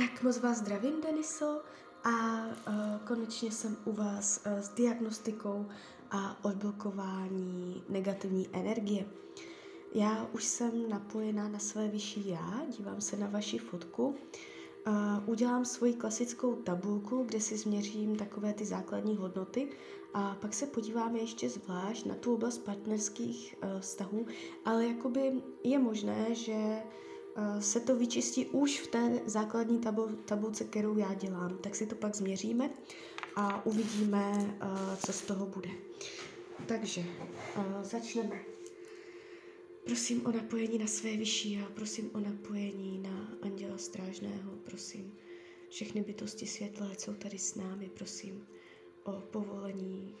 Tak moc vás zdravím, Deniso, a uh, konečně jsem u vás uh, s diagnostikou a odblokování negativní energie. Já už jsem napojená na své vyšší já, dívám se na vaši fotku, uh, udělám svoji klasickou tabulku, kde si změřím takové ty základní hodnoty a pak se podíváme ještě zvlášť na tu oblast partnerských uh, vztahů, ale jakoby je možné, že Eh, se to vyčistí už v té základní tabul, tabulce, kterou já dělám. Tak si to pak změříme a uvidíme, eh, co z toho bude. Takže eh, začneme. Prosím o napojení na své vyšší a prosím o napojení na Anděla Strážného, prosím. Všechny bytosti světla, jsou tady s námi, prosím o povolení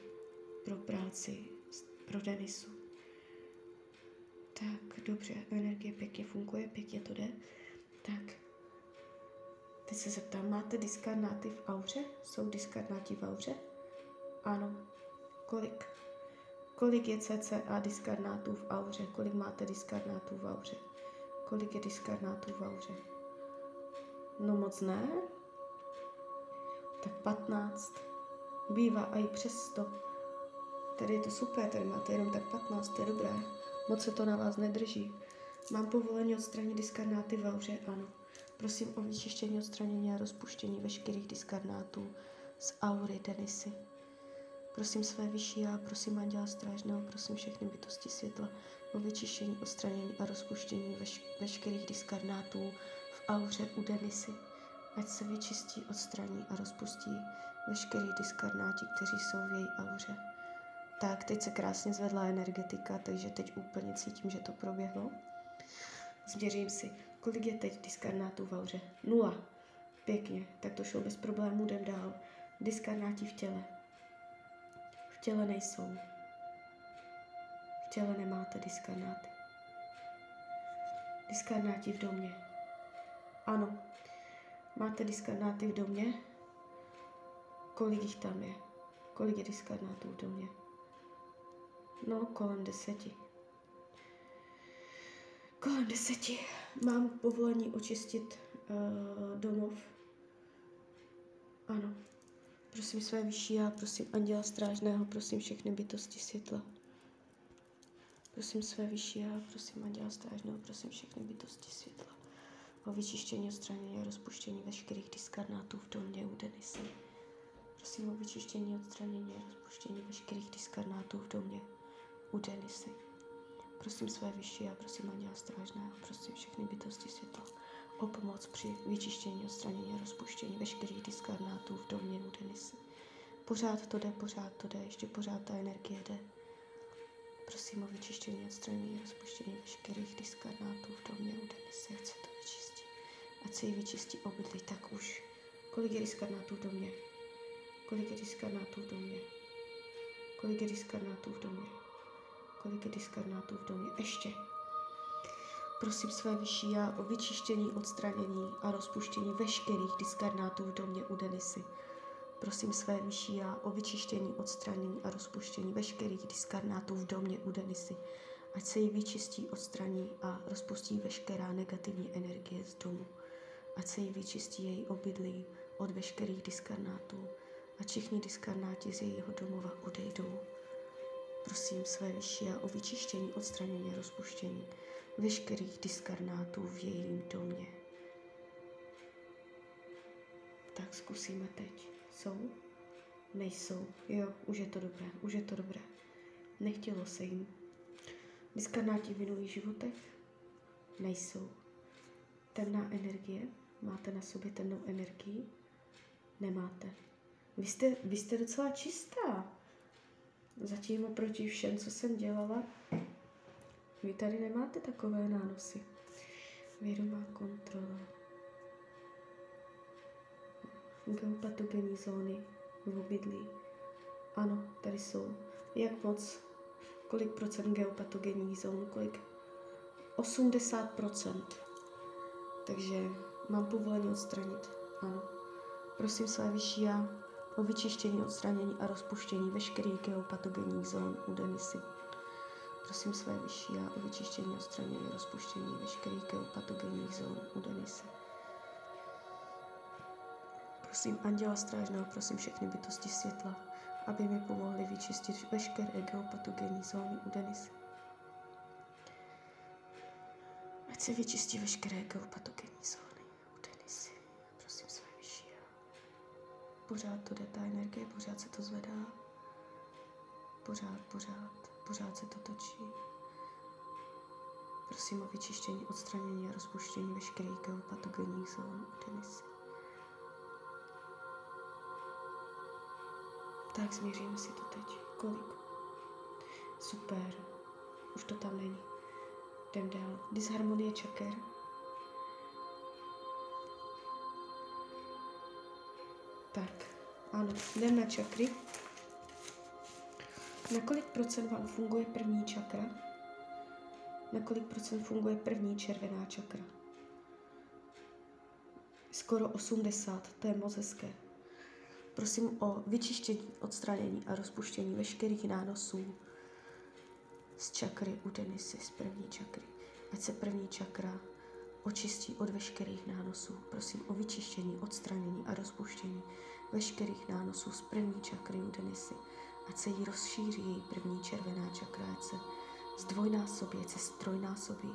pro práci, pro Denisu. Tak, dobře, energie pěkně funguje, pěkně to jde. Tak, teď se zeptám, máte diskarnáty v auře? Jsou diskarnáti v auře? Ano. Kolik? Kolik je cca diskarnátů v auře? Kolik máte diskarnátů v auře? Kolik je diskarnátů v auře? No moc ne. Tak 15. Bývá i přes 100. Tady je to super, tady máte jenom tak 15, to je dobré. Moc se to na vás nedrží. Mám povolení odstranit diskarnáty v auře? Ano. Prosím o vyčištění, odstranění a rozpuštění veškerých diskarnátů z aury Denisy. Prosím své vyšší já, prosím Anděla Strážného, prosím všechny bytosti světla o vyčištění, odstranění a rozpuštění veš- veškerých diskarnátů v auře u Denisy. Ať se vyčistí, odstraní a rozpustí veškerý diskarnáti, kteří jsou v její auře. Tak, teď se krásně zvedla energetika, takže teď úplně cítím, že to proběhlo. Změřím si, kolik je teď diskarnátů v auře. Nula. Pěkně, tak to šlo bez problémů, jdem dál. Diskarnáti v těle. V těle nejsou. V těle nemáte diskarnáty. Diskarnáti v domě. Ano. Máte diskarnáty v domě? Kolik jich tam je? Kolik je diskarnátů v domě? No, kolem deseti. Kolem deseti. Mám povolení očistit uh, domov. Ano. Prosím své vyšší já, prosím anděla strážného, prosím všechny bytosti světla. Prosím své vyšší já, prosím anděla strážného, prosím všechny bytosti světla. O vyčištění, odstranění a rozpuštění veškerých diskarnátů v domě u Denisy. Prosím o vyčištění, odstranění a rozpuštění veškerých diskarnátů v domě u Denisy. Prosím své vyšší a prosím Anděla Strážného, prosím všechny bytosti světla o pomoc při vyčištění, odstranění a rozpuštění veškerých diskarnátů v domě u Denisy. Pořád to jde, pořád to jde, ještě pořád ta energie jde. Prosím o vyčištění, odstranění a rozpuštění veškerých diskarnátů v domě u Denisy, ať se to vyčistí. Ať se jí vyčistí obydlí, tak už. Kolik je diskarnátů v domě? Kolik je diskarnátů v domě? Kolik je diskarnátů v domě? Kolik je diskarnátů v domě. Ještě. Prosím své vyšší já o vyčištění, odstranění a rozpuštění veškerých diskarnátů v domě u Denisy. Prosím své vyšší já o vyčištění, odstranění a rozpuštění veškerých diskarnátů v domě u Denisy. Ať se jí vyčistí, odstraní a rozpustí veškerá negativní energie z domu. Ať se jí vyčistí její obydlí od veškerých diskarnátů a všichni diskarnáti z jejího domova odejdou. Prosím své vyšší o vyčištění, odstranění rozpuštění veškerých diskarnátů v jejím domě. Tak zkusíme teď. Jsou? Nejsou. Jo, už je to dobré, už je to dobré. Nechtělo se jim. Diskarnáti v minulých životech? Nejsou. Temná energie? Máte na sobě temnou energii? Nemáte. Vy jste, vy jste docela čistá. Zatím oproti všem, co jsem dělala, vy tady nemáte takové nánosy. Vědomá kontrola. Geopatogenní zóny v obydlí. Ano, tady jsou. Jak moc? Kolik procent geopatogenních zón? Kolik? 80 procent. Takže mám povolení odstranit. Ano. Prosím své vyšší já o vyčištění, odstranění a rozpuštění veškerých geopatogenních zón u Denisy. Prosím své vyšší a o vyčištění, odstranění a rozpuštění veškerých geopatogenních zón u Denisy. Prosím Anděla Strážného, prosím všechny bytosti světla, aby mi pomohli vyčistit veškeré geopatogenní zóny u Denisy. Ať se vyčistí veškeré geopatogenní zóny Pořád to jde ta energie, pořád se to zvedá. Pořád, pořád, pořád se to točí. Prosím o vyčištění, odstranění a rozpuštění veškerých geopatogenních zón Denisy. Tak změříme si to teď. Kolik? Super. Už to tam není. Jdem dál. Disharmonie čaker. Tak, ano, jdem na čakry. Na kolik procent vám funguje první čakra? Na kolik procent funguje první červená čakra? Skoro 80, to je moc hezké. Prosím o vyčištění, odstranění a rozpuštění veškerých nánosů z čakry u Denisy, z první čakry. Ať se první čakra očistí od veškerých nánosů. Prosím o vyčištění, odstranění a rozpuštění veškerých nánosů z první čakry u Denisy. Ať se jí rozšíří její první červená čakra, ať se zdvojnásobí, ať se strojnásobí.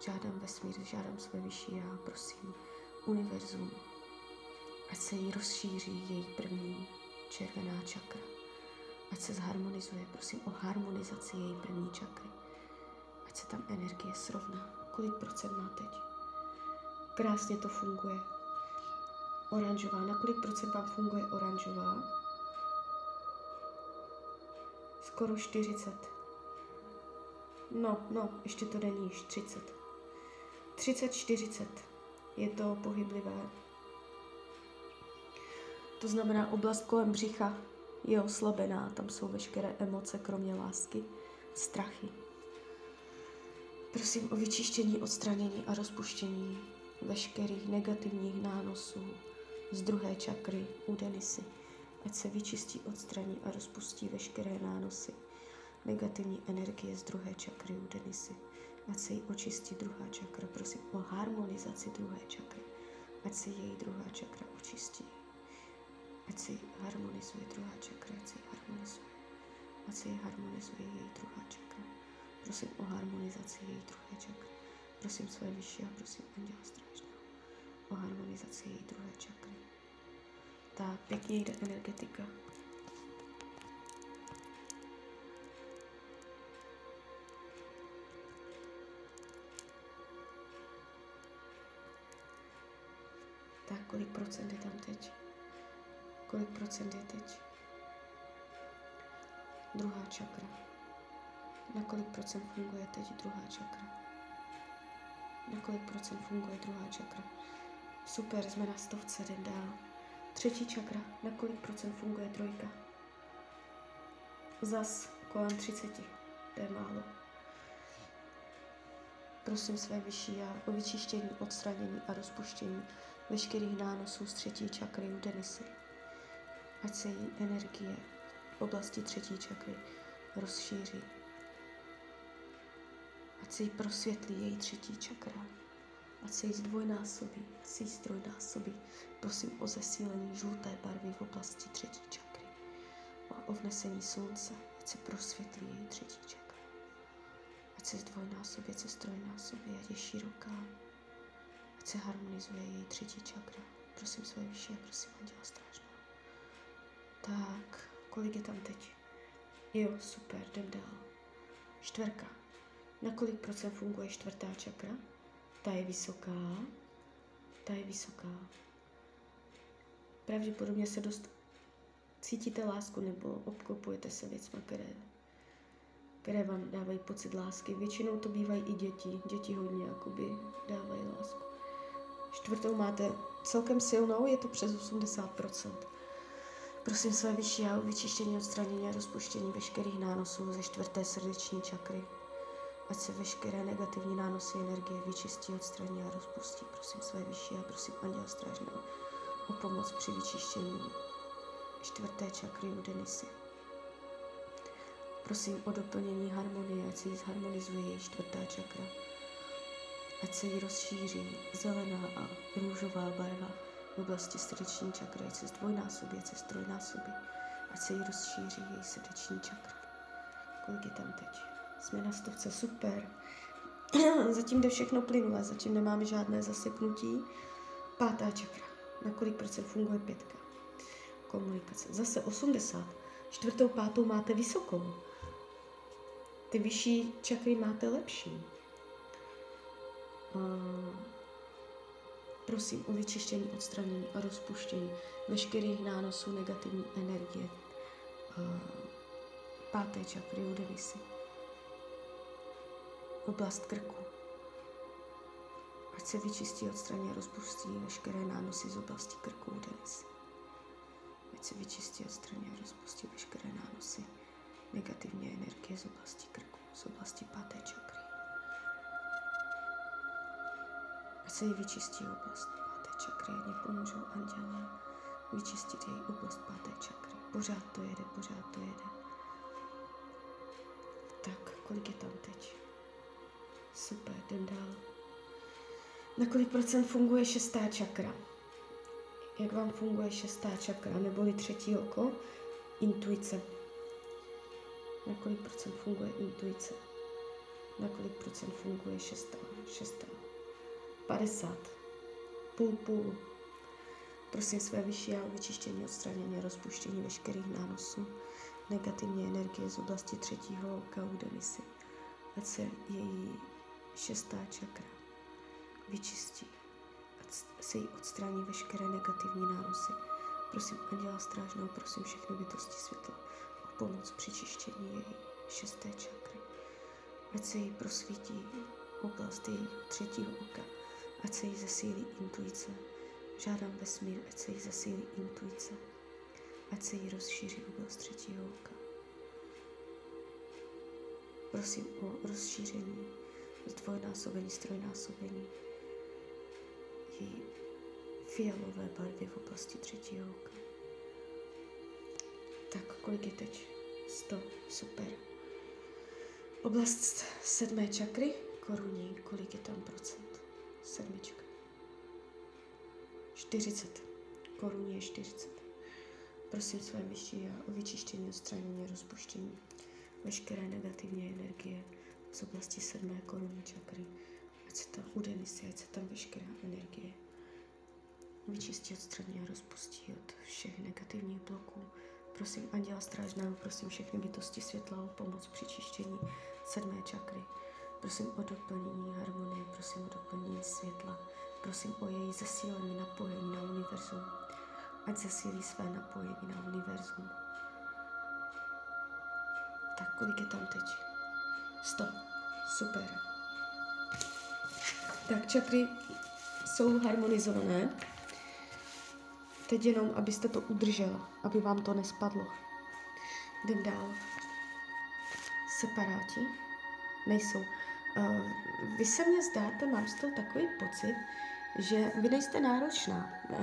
Žádám vesmír, žádám své vyšší já, prosím, univerzum, ať se jí rozšíří její první červená čakra. Ať se zharmonizuje, prosím o harmonizaci její první čakry. Ať se tam energie srovná. Kolik procent má teď? Krásně to funguje. Oranžová. Na kolik procent vám funguje oranžová? Skoro 40. No, no, ještě to není již 30. 30, 40. Je to pohyblivé. To znamená, oblast kolem břicha je oslabená, tam jsou veškeré emoce, kromě lásky, strachy. Prosím o vyčištění, odstranění a rozpuštění veškerých negativních nánosů z druhé čakry u Denisy. Ať se vyčistí, odstraní a rozpustí veškeré nánosy negativní energie z druhé čakry u Denisy. Ať se jí očistí druhá čakra. Prosím o harmonizaci druhé čakry. Ať se její druhá čakra očistí ať si harmonizuje druhá čakra, ať si harmonizuje. Ať si harmonizuje její druhá čakra. Prosím o harmonizaci její druhé čakry. Prosím vyšší a prosím Anděla Strážného o harmonizaci její druhé čakry. Tak, pěkně jde energetika. Tak, kolik procent je tam teď? Kolik procent je teď? Druhá čakra. Na kolik procent funguje teď druhá čakra? Na kolik procent funguje druhá čakra? Super, jsme na stovce, jdem dál. Třetí čakra. Na kolik procent funguje trojka? Zas kolem 30. To je málo. Prosím své vyšší já o vyčištění, odstranění a rozpuštění veškerých nánosů z třetí čakry u Denisy ať se její energie v oblasti třetí čakry rozšíří. Ať se jí prosvětlí její třetí čakra. Ať se jí zdvojnásobí, ať se jí strojnásobí. Prosím o zesílení žluté barvy v oblasti třetí čakry. A o vnesení slunce, ať se prosvětlí její třetí čakra. Ať se zdvojnásobí, ať se strojnásobí, ať je široká. Ať se harmonizuje její třetí čakra. Prosím své vyšší a prosím Anděla Strážného. Tak, kolik je tam teď? Jo, super, jdem dál. Čtverka. Na kolik procent funguje čtvrtá čakra? Ta je vysoká. Ta je vysoká. Pravděpodobně se dost cítíte lásku nebo obklopujete se věcma, které, které vám dávají pocit lásky. Většinou to bývají i děti. Děti hodně jakoby dávají lásku. Čtvrtou máte celkem silnou, je to přes 80%. Prosím své vyšší o vyčištění, odstranění a rozpuštění veškerých nánosů ze čtvrté srdeční čakry. Ať se veškeré negativní nánosy energie vyčistí, odstraní a rozpustí. Prosím své vyšší a prosím Anděla Strážného o pomoc při vyčištění čtvrté čakry u Denisy. Prosím o doplnění harmonie, ať se jí zharmonizuje její čtvrtá čakra. Ať se jí rozšíří zelená a růžová barva v oblasti srdeční čakry, ať se zdvojnásobí, ať se strojnásobí, ať se jí rozšíří její srdeční čakra. Kolik je tam teď? Jsme na stovce, super. zatím jde všechno plynule, zatím nemáme žádné zaseknutí. Pátá čakra. Na kolik procent funguje pětka? Komunikace. Zase 80. Čtvrtou, pátou máte vysokou. Ty vyšší čakry máte lepší. Uh, prosím o vyčištění, odstranění a rozpuštění veškerých nánosů negativní energie. Uh, páté čakry, udeví si. Oblast krku. Ať se vyčistí, odstraní a rozpustí veškeré nánosy z oblasti krku, si. Ať se vyčistí, odstraní a rozpustí veškeré nánosy negativní energie z oblasti krku, z oblasti páté čakry. Ať se jí vyčistí oblast páté čakry, ať pomůžou anděle vyčistit její oblast páté čakry. Pořád to jede, pořád to jede. Tak, kolik je tam teď? Super, jdem dál. Na kolik procent funguje šestá čakra? Jak vám funguje šestá čakra, neboli třetí oko? Intuice. Na kolik procent funguje intuice? Na kolik procent funguje šestá? Šestá. 50. Půl, půl. Prosím své vyšší a vyčištění, odstranění rozpuštění veškerých nánosů negativní energie z oblasti třetího oka u demisy. Ať se její šestá čakra vyčistí. Ať se jí odstraní veškeré negativní nánosy. Prosím Anděla Strážného, prosím všechny bytosti světla o pomoc při čištění její šesté čakry. Ať se jí prosvítí oblast jejího třetího oka ať se jí zesílí intuice. Žádám vesmír, ať se jí zesílí intuice. Ať se jí rozšíří oblast třetího oka. Prosím o rozšíření, zdvojnásobení, strojnásobení její fialové barvy v oblasti třetího oka. Tak, kolik je teď? 100, super. Oblast sedmé čakry, koruní, kolik je tam procent? sedmička. 40. Korun je 40. Prosím své myši a o vyčištění, odstranění, rozpuštění veškeré negativní energie z oblasti sedmé koruny čakry. Ať se tam udemi si, ať se tam veškerá energie vyčistí, odstraní a rozpustí od všech negativních bloků. Prosím Anděla Strážného, prosím všechny bytosti světla o pomoc při čištění sedmé čakry Prosím o doplnění harmonie, prosím o doplnění světla, prosím o její zesílení napojení na univerzum. Ať zesílí své napojení na univerzum. Tak kolik je tam teď? 100. Super. Tak čakry jsou harmonizované. Teď jenom, abyste to udržela, aby vám to nespadlo. Jdem dál. Separáti nejsou. Uh, vy se mně zdáte, mám z toho takový pocit, že vy nejste náročná, uh,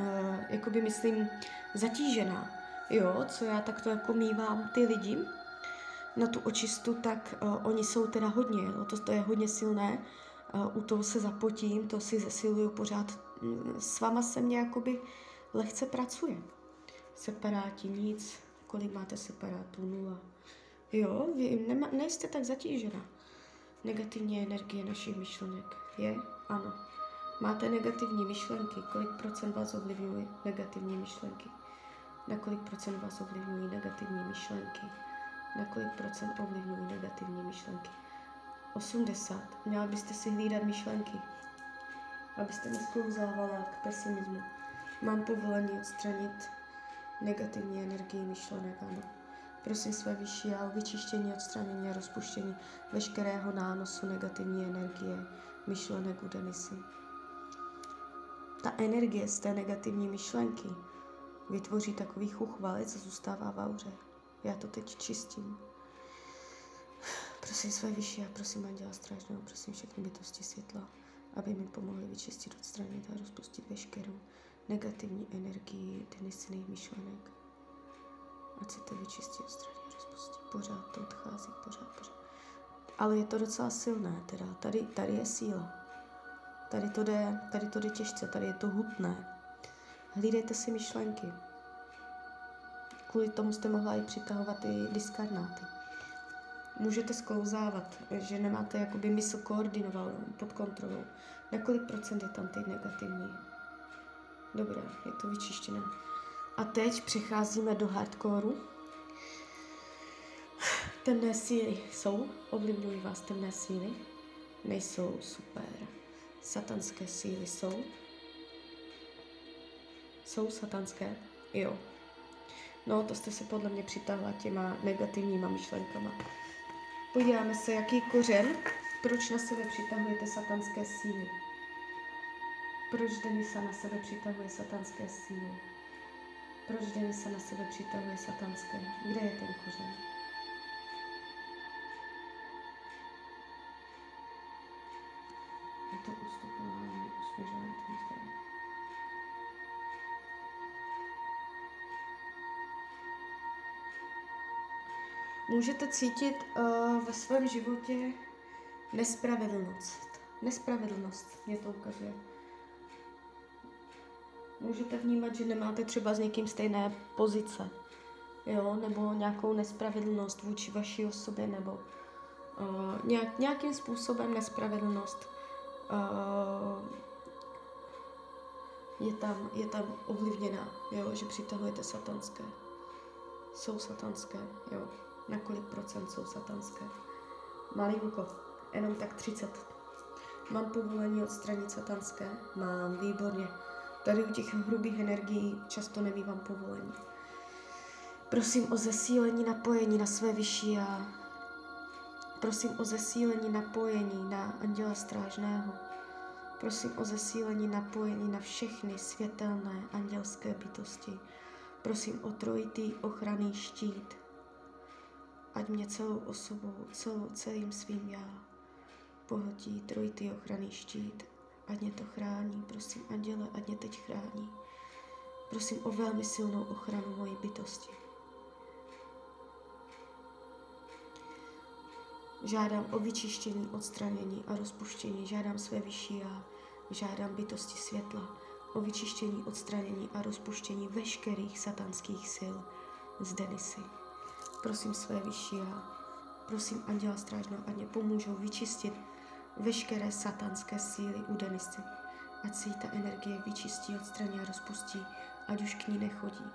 jako by myslím zatížená. Jo, co já takto jako mývám ty lidi na tu očistu, tak uh, oni jsou teda hodně, jo, to, to je hodně silné, uh, u toho se zapotím, to si zesiluju pořád, mm, s váma se mě jakoby lehce pracuje. Separáti nic, kolik máte separátů? Nula. Jo, vy nema, nejste tak zatížená negativní energie našich myšlenek? Je? Ano. Máte negativní myšlenky? Kolik procent vás ovlivňují negativní myšlenky? Na kolik procent vás ovlivňují negativní myšlenky? Na kolik procent ovlivňují negativní myšlenky? 80. Měla byste si hlídat myšlenky, abyste nesklouzávala k pesimismu. Mám povolení odstranit negativní energii myšlenek, ano. Prosím své vyšší a o vyčištění, odstranění a rozpuštění veškerého nánosu negativní energie, myšlenek u demisy. Ta energie z té negativní myšlenky vytvoří takový chuchvalec a zůstává v auře. Já to teď čistím. Prosím své vyšší a prosím Anděla Strážného, prosím všechny bytosti světla, aby mi pomohli vyčistit, odstranit a rozpustit veškerou negativní energii Denisyných myšlenek ať se to vyčistí, odstraní, rozpustí. Pořád to odchází, pořád, pořád. Ale je to docela silné, teda. Tady, tady je síla. Tady to jde, tady to jde těžce, tady je to hutné. Hlídejte si myšlenky. Kvůli tomu jste mohla i přitahovat i diskarnáty. Můžete sklouzávat, že nemáte jakoby mysl koordinovanou pod kontrolou. Na kolik procent je tam teď negativní? Dobré, je to vyčištěné. A teď přecházíme do hardcoreu. Temné síly jsou? Ovlivňují vás temné síly? Nejsou, super. Satanské síly jsou? Jsou satanské? Jo. No, to jste se podle mě přitahla těma negativníma myšlenkama. Podíváme se, jaký kořen, proč na sebe přitahujete satanské síly. Proč Denisa na sebe přitahuje satanské síly? Proč Denisa na sebe přitahuje satanské? Kde je ten kořen? Můžete cítit uh, ve svém životě nespravedlnost. Nespravedlnost mě to ukazuje. Můžete vnímat, že nemáte třeba s někým stejné pozice, jo, nebo nějakou nespravedlnost vůči vaší osobě, nebo uh, nějak, nějakým způsobem nespravedlnost uh, je tam, je tam ovlivněná, jo, že přitahujete satanské. Jsou satanské, jo. Na kolik procent jsou satanské? Malinko, jenom tak 30. Mám povolení odstranit satanské? Mám, výborně. Tady u těch hrubých energií často nemývám povolení. Prosím o zesílení napojení na své vyšší já. Prosím o zesílení napojení na anděla strážného. Prosím o zesílení napojení na všechny světelné andělské bytosti. Prosím o trojitý ochranný štít, ať mě celou osobou, celou, celým svým já pohltí trojitý ochranný štít, ať mě to chrání, prosím, anděle, ať mě teď chrání. Prosím o velmi silnou ochranu mojí bytosti. Žádám o vyčištění, odstranění a rozpuštění. Žádám své vyšší já. Žádám bytosti světla o vyčištění, odstranění a rozpuštění veškerých satanských sil z Denisy. Prosím své vyšší já. Prosím Anděla Strážného, ať mě pomůžou vyčistit veškeré satanské síly u Denisy. Ať si ta energie vyčistí, odstraní a rozpustí, ať už k ní nechodí.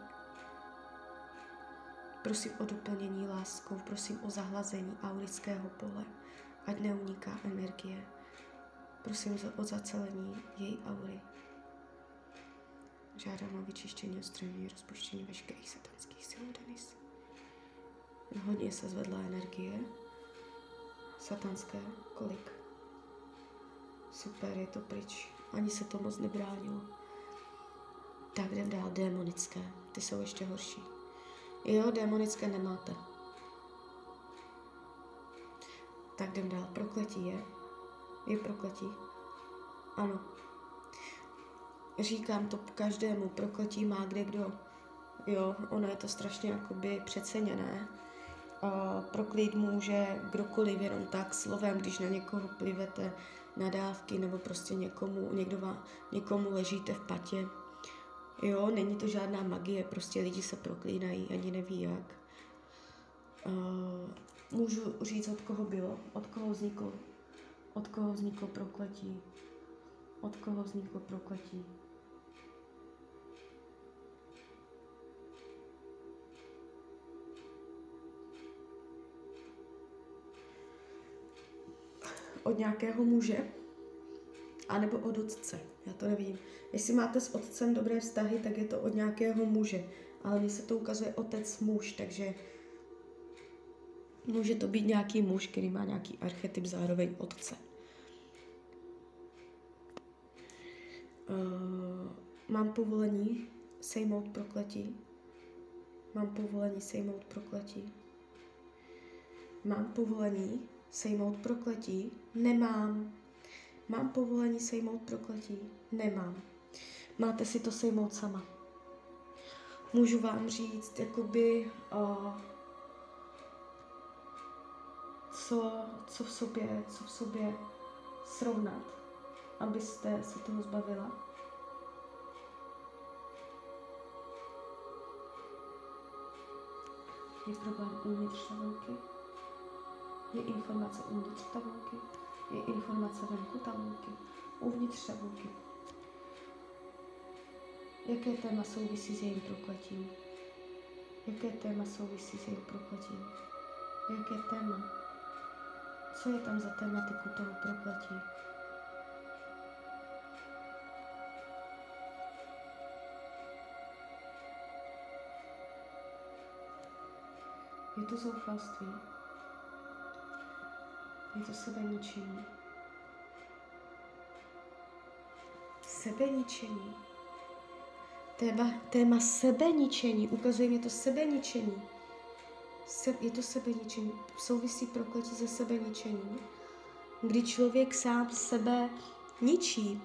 Prosím o doplnění láskou, prosím o zahlazení aurického pole, ať neuniká energie. Prosím o zacelení její aury. Žádám o vyčištění, odstranění, rozpuštění veškerých satanských sil Denisy. Hodně se zvedla energie. Satanské, kolik? Super, je to pryč. Ani se to moc nebránilo. Tak jdem dál, démonické. Ty jsou ještě horší. Jo, démonické nemáte. Tak jdem dál. Prokletí je? Je prokletí? Ano. Říkám to každému, prokletí má kde kdo. Jo, ono je to strašně jakoby přeceněné proklít může kdokoliv jenom tak slovem, když na někoho plivete nadávky nebo prostě někomu, někdo vám, někomu ležíte v patě. Jo, není to žádná magie, prostě lidi se proklínají, ani neví jak. Uh, můžu říct, od koho bylo, od koho vzniklo, od koho vzniklo prokletí, od koho vzniklo prokletí. Od nějakého muže, anebo od otce. Já to nevím. Jestli máte s otcem dobré vztahy, tak je to od nějakého muže. Ale mně se to ukazuje otec muž, takže může to být nějaký muž, který má nějaký archetyp zároveň otce. Uh, mám povolení sejmout prokletí. Mám povolení sejmout prokletí. Mám povolení sejmout prokletí? Nemám. Mám povolení sejmout prokletí? Nemám. Máte si to sejmout sama. Můžu vám říct, jakoby, o, co, co, v sobě, co v sobě srovnat, abyste se toho zbavila. Je problém uvnitř tabulky. Je informace uvnitř tabulky? Je informace venku tabulky? Uvnitř tabulky. Jaké téma souvisí s jejím prokletím? Jaké téma souvisí s jejím prokletím? Jaké téma? Co je tam za tématiku toho prokletí? Je to zoufalství. Je to sebeničení. Sebeničení. Téma, téma sebeničení. Ukazuje mě to sebeničení. Se, je to sebeničení. Souvisí prokletí se sebeničením. Kdy člověk sám sebe ničí.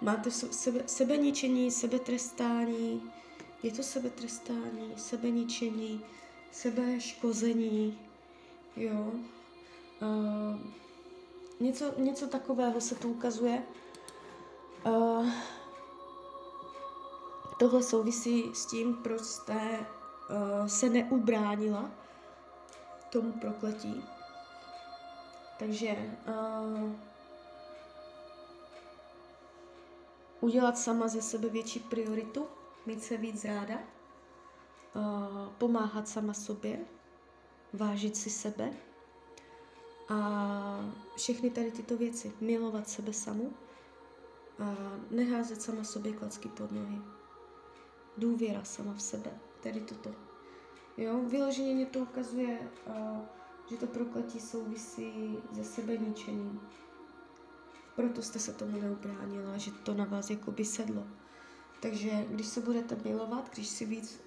Máte sebe, sebeničení, sebetrestání. Je to sebetrestání, sebeničení, sebeškození. Jo. Uh, něco, něco takového se tu ukazuje. Uh, tohle souvisí s tím, proč jste uh, se neubránila tomu prokletí. Takže uh, udělat sama ze sebe větší prioritu, mít se víc ráda, uh, pomáhat sama sobě, vážit si sebe a všechny tady tyto věci, milovat sebe samu a neházet sama sobě klacky pod nohy důvěra sama v sebe, tedy toto. Jo, vyloženě mě to ukazuje, uh, že to prokletí souvisí se sebeničením. Proto jste se tomu neubránila, že to na vás jakoby sedlo. Takže když se budete milovat, když si víc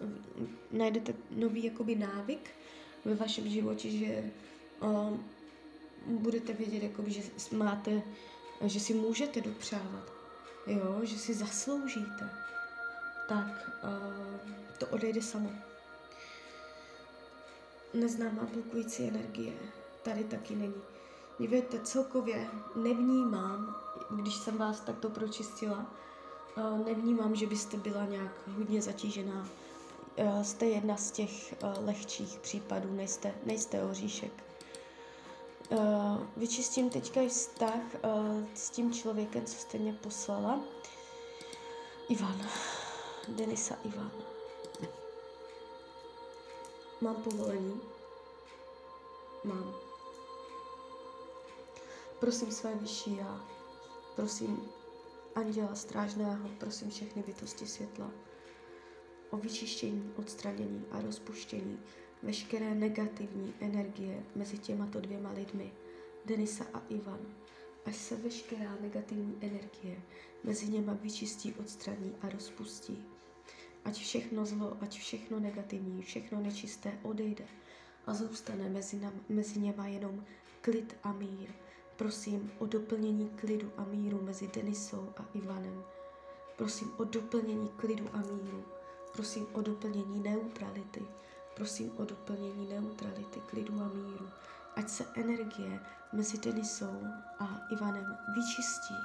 najdete nový jakoby návyk ve vašem životě, že uh, budete vědět, jakoby, že máte, že si můžete dopřávat, jo, že si zasloužíte, tak uh, to odejde samo. Neznámá blokující energie tady taky není. Víte, celkově nevnímám, když jsem vás takto pročistila, uh, nevnímám, že byste byla nějak hodně zatížená. Uh, jste jedna z těch lehčích případů, nejste, nejste oříšek. Uh, vyčistím teďka i vztah uh, s tím člověkem, co jste mě poslala. Ivan. Denisa Ivan. Mám povolení? Mám. Prosím své vyšší já, prosím anděla strážného, prosím všechny bytosti světla o vyčištění, odstranění a rozpuštění veškeré negativní energie mezi těmato dvěma lidmi, Denisa a Ivan, až se veškerá negativní energie mezi něma vyčistí, odstraní a rozpustí. Ať všechno zlo, ať všechno negativní, všechno nečisté odejde a zůstane mezi, nám, mezi něma jenom klid a mír. Prosím o doplnění klidu a míru mezi Denisou a Ivanem. Prosím o doplnění klidu a míru. Prosím o doplnění neutrality. Prosím o doplnění neutrality, klidu a míru. Ať se energie mezi Denisou a Ivanem vyčistí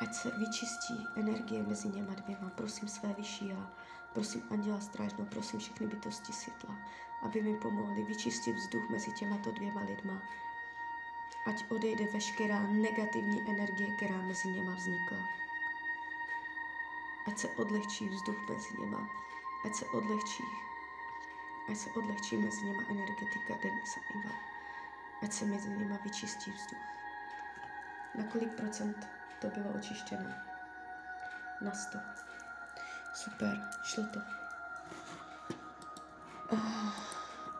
Ať se vyčistí energie mezi něma dvěma. Prosím své vyšší já, prosím Anděla Strážnou, prosím všechny bytosti světla, aby mi pomohli vyčistit vzduch mezi těmato dvěma lidma. Ať odejde veškerá negativní energie, která mezi něma vznikla. Ať se odlehčí vzduch mezi něma. Ať se odlehčí. Ať se odlehčí mezi něma energetika Denisa Iva. Ať se mezi něma vyčistí vzduch. Na kolik procent to bylo očištěno. Na sto. Super, šlo to.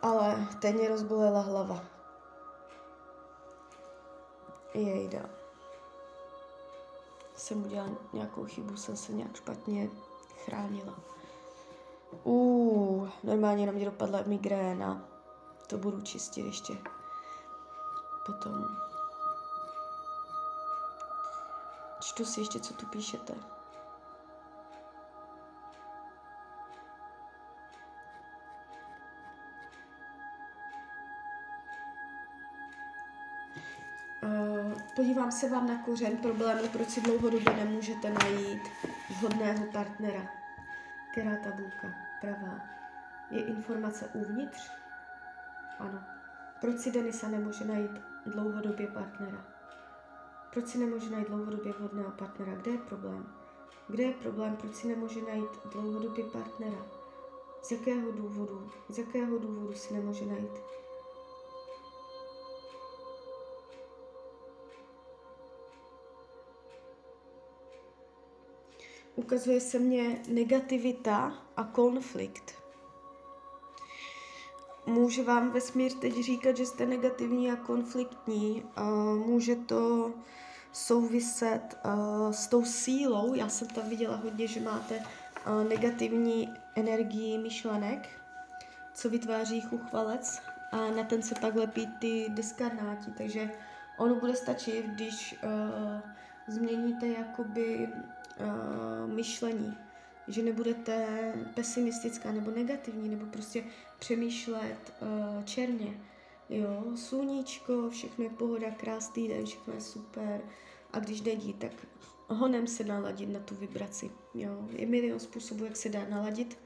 Ale teď mě rozbolela hlava. Jejda. Jsem udělala nějakou chybu, jsem se nějak špatně chránila. Uh, normálně na mě dopadla migréna. To budu čistit ještě potom. Čtu si ještě, co tu píšete. Uh, podívám se vám na kořen problému, proč si dlouhodobě nemůžete najít vhodného partnera. Která tabulka? Pravá. je informace uvnitř? Ano. Proč si Denisa nemůže najít dlouhodobě partnera? Proč si nemůže najít dlouhodobě vhodného partnera? Kde je problém? Kde je problém? Proč si nemůže najít dlouhodobě partnera? Z jakého důvodu? Z jakého důvodu si nemůže najít? Ukazuje se mně negativita a konflikt. Může vám vesmír teď říkat, že jste negativní a konfliktní. Může to souviset s tou sílou. Já jsem tam viděla hodně, že máte negativní energii myšlenek, co vytváří chuchvalec a na ten se pak lepí ty diskarnáti. Takže ono bude stačit, když změníte jakoby uh, myšlení, že nebudete pesimistická nebo negativní, nebo prostě přemýšlet uh, černě. Jo, sluníčko, všechno je pohoda, krásný den, všechno je super. A když nedí, tak honem se naladit na tu vibraci. Jo. Je milion způsobů, jak se dá naladit.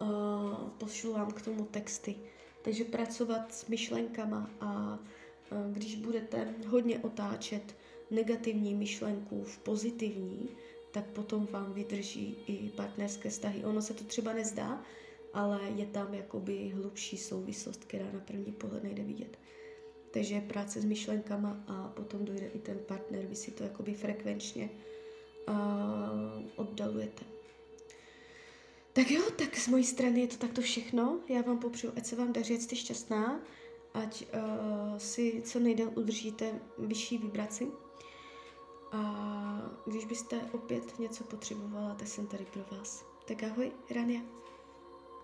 Uh, pošlu vám k tomu texty. Takže pracovat s myšlenkama a uh, když budete hodně otáčet negativní myšlenku v pozitivní, tak potom vám vydrží i partnerské vztahy. Ono se to třeba nezdá, ale je tam jakoby hlubší souvislost, která na první pohled nejde vidět. Takže práce s myšlenkama a potom dojde i ten partner, vy si to jakoby frekvenčně uh, oddalujete. Tak jo, tak z mojí strany je to takto všechno. Já vám popřeju, ať se vám daří, ať jste šťastná, ať uh, si co nejdéle udržíte vyšší vibraci. A když byste opět něco potřebovala, tak jsem tady pro vás. Tak ahoj, Rania.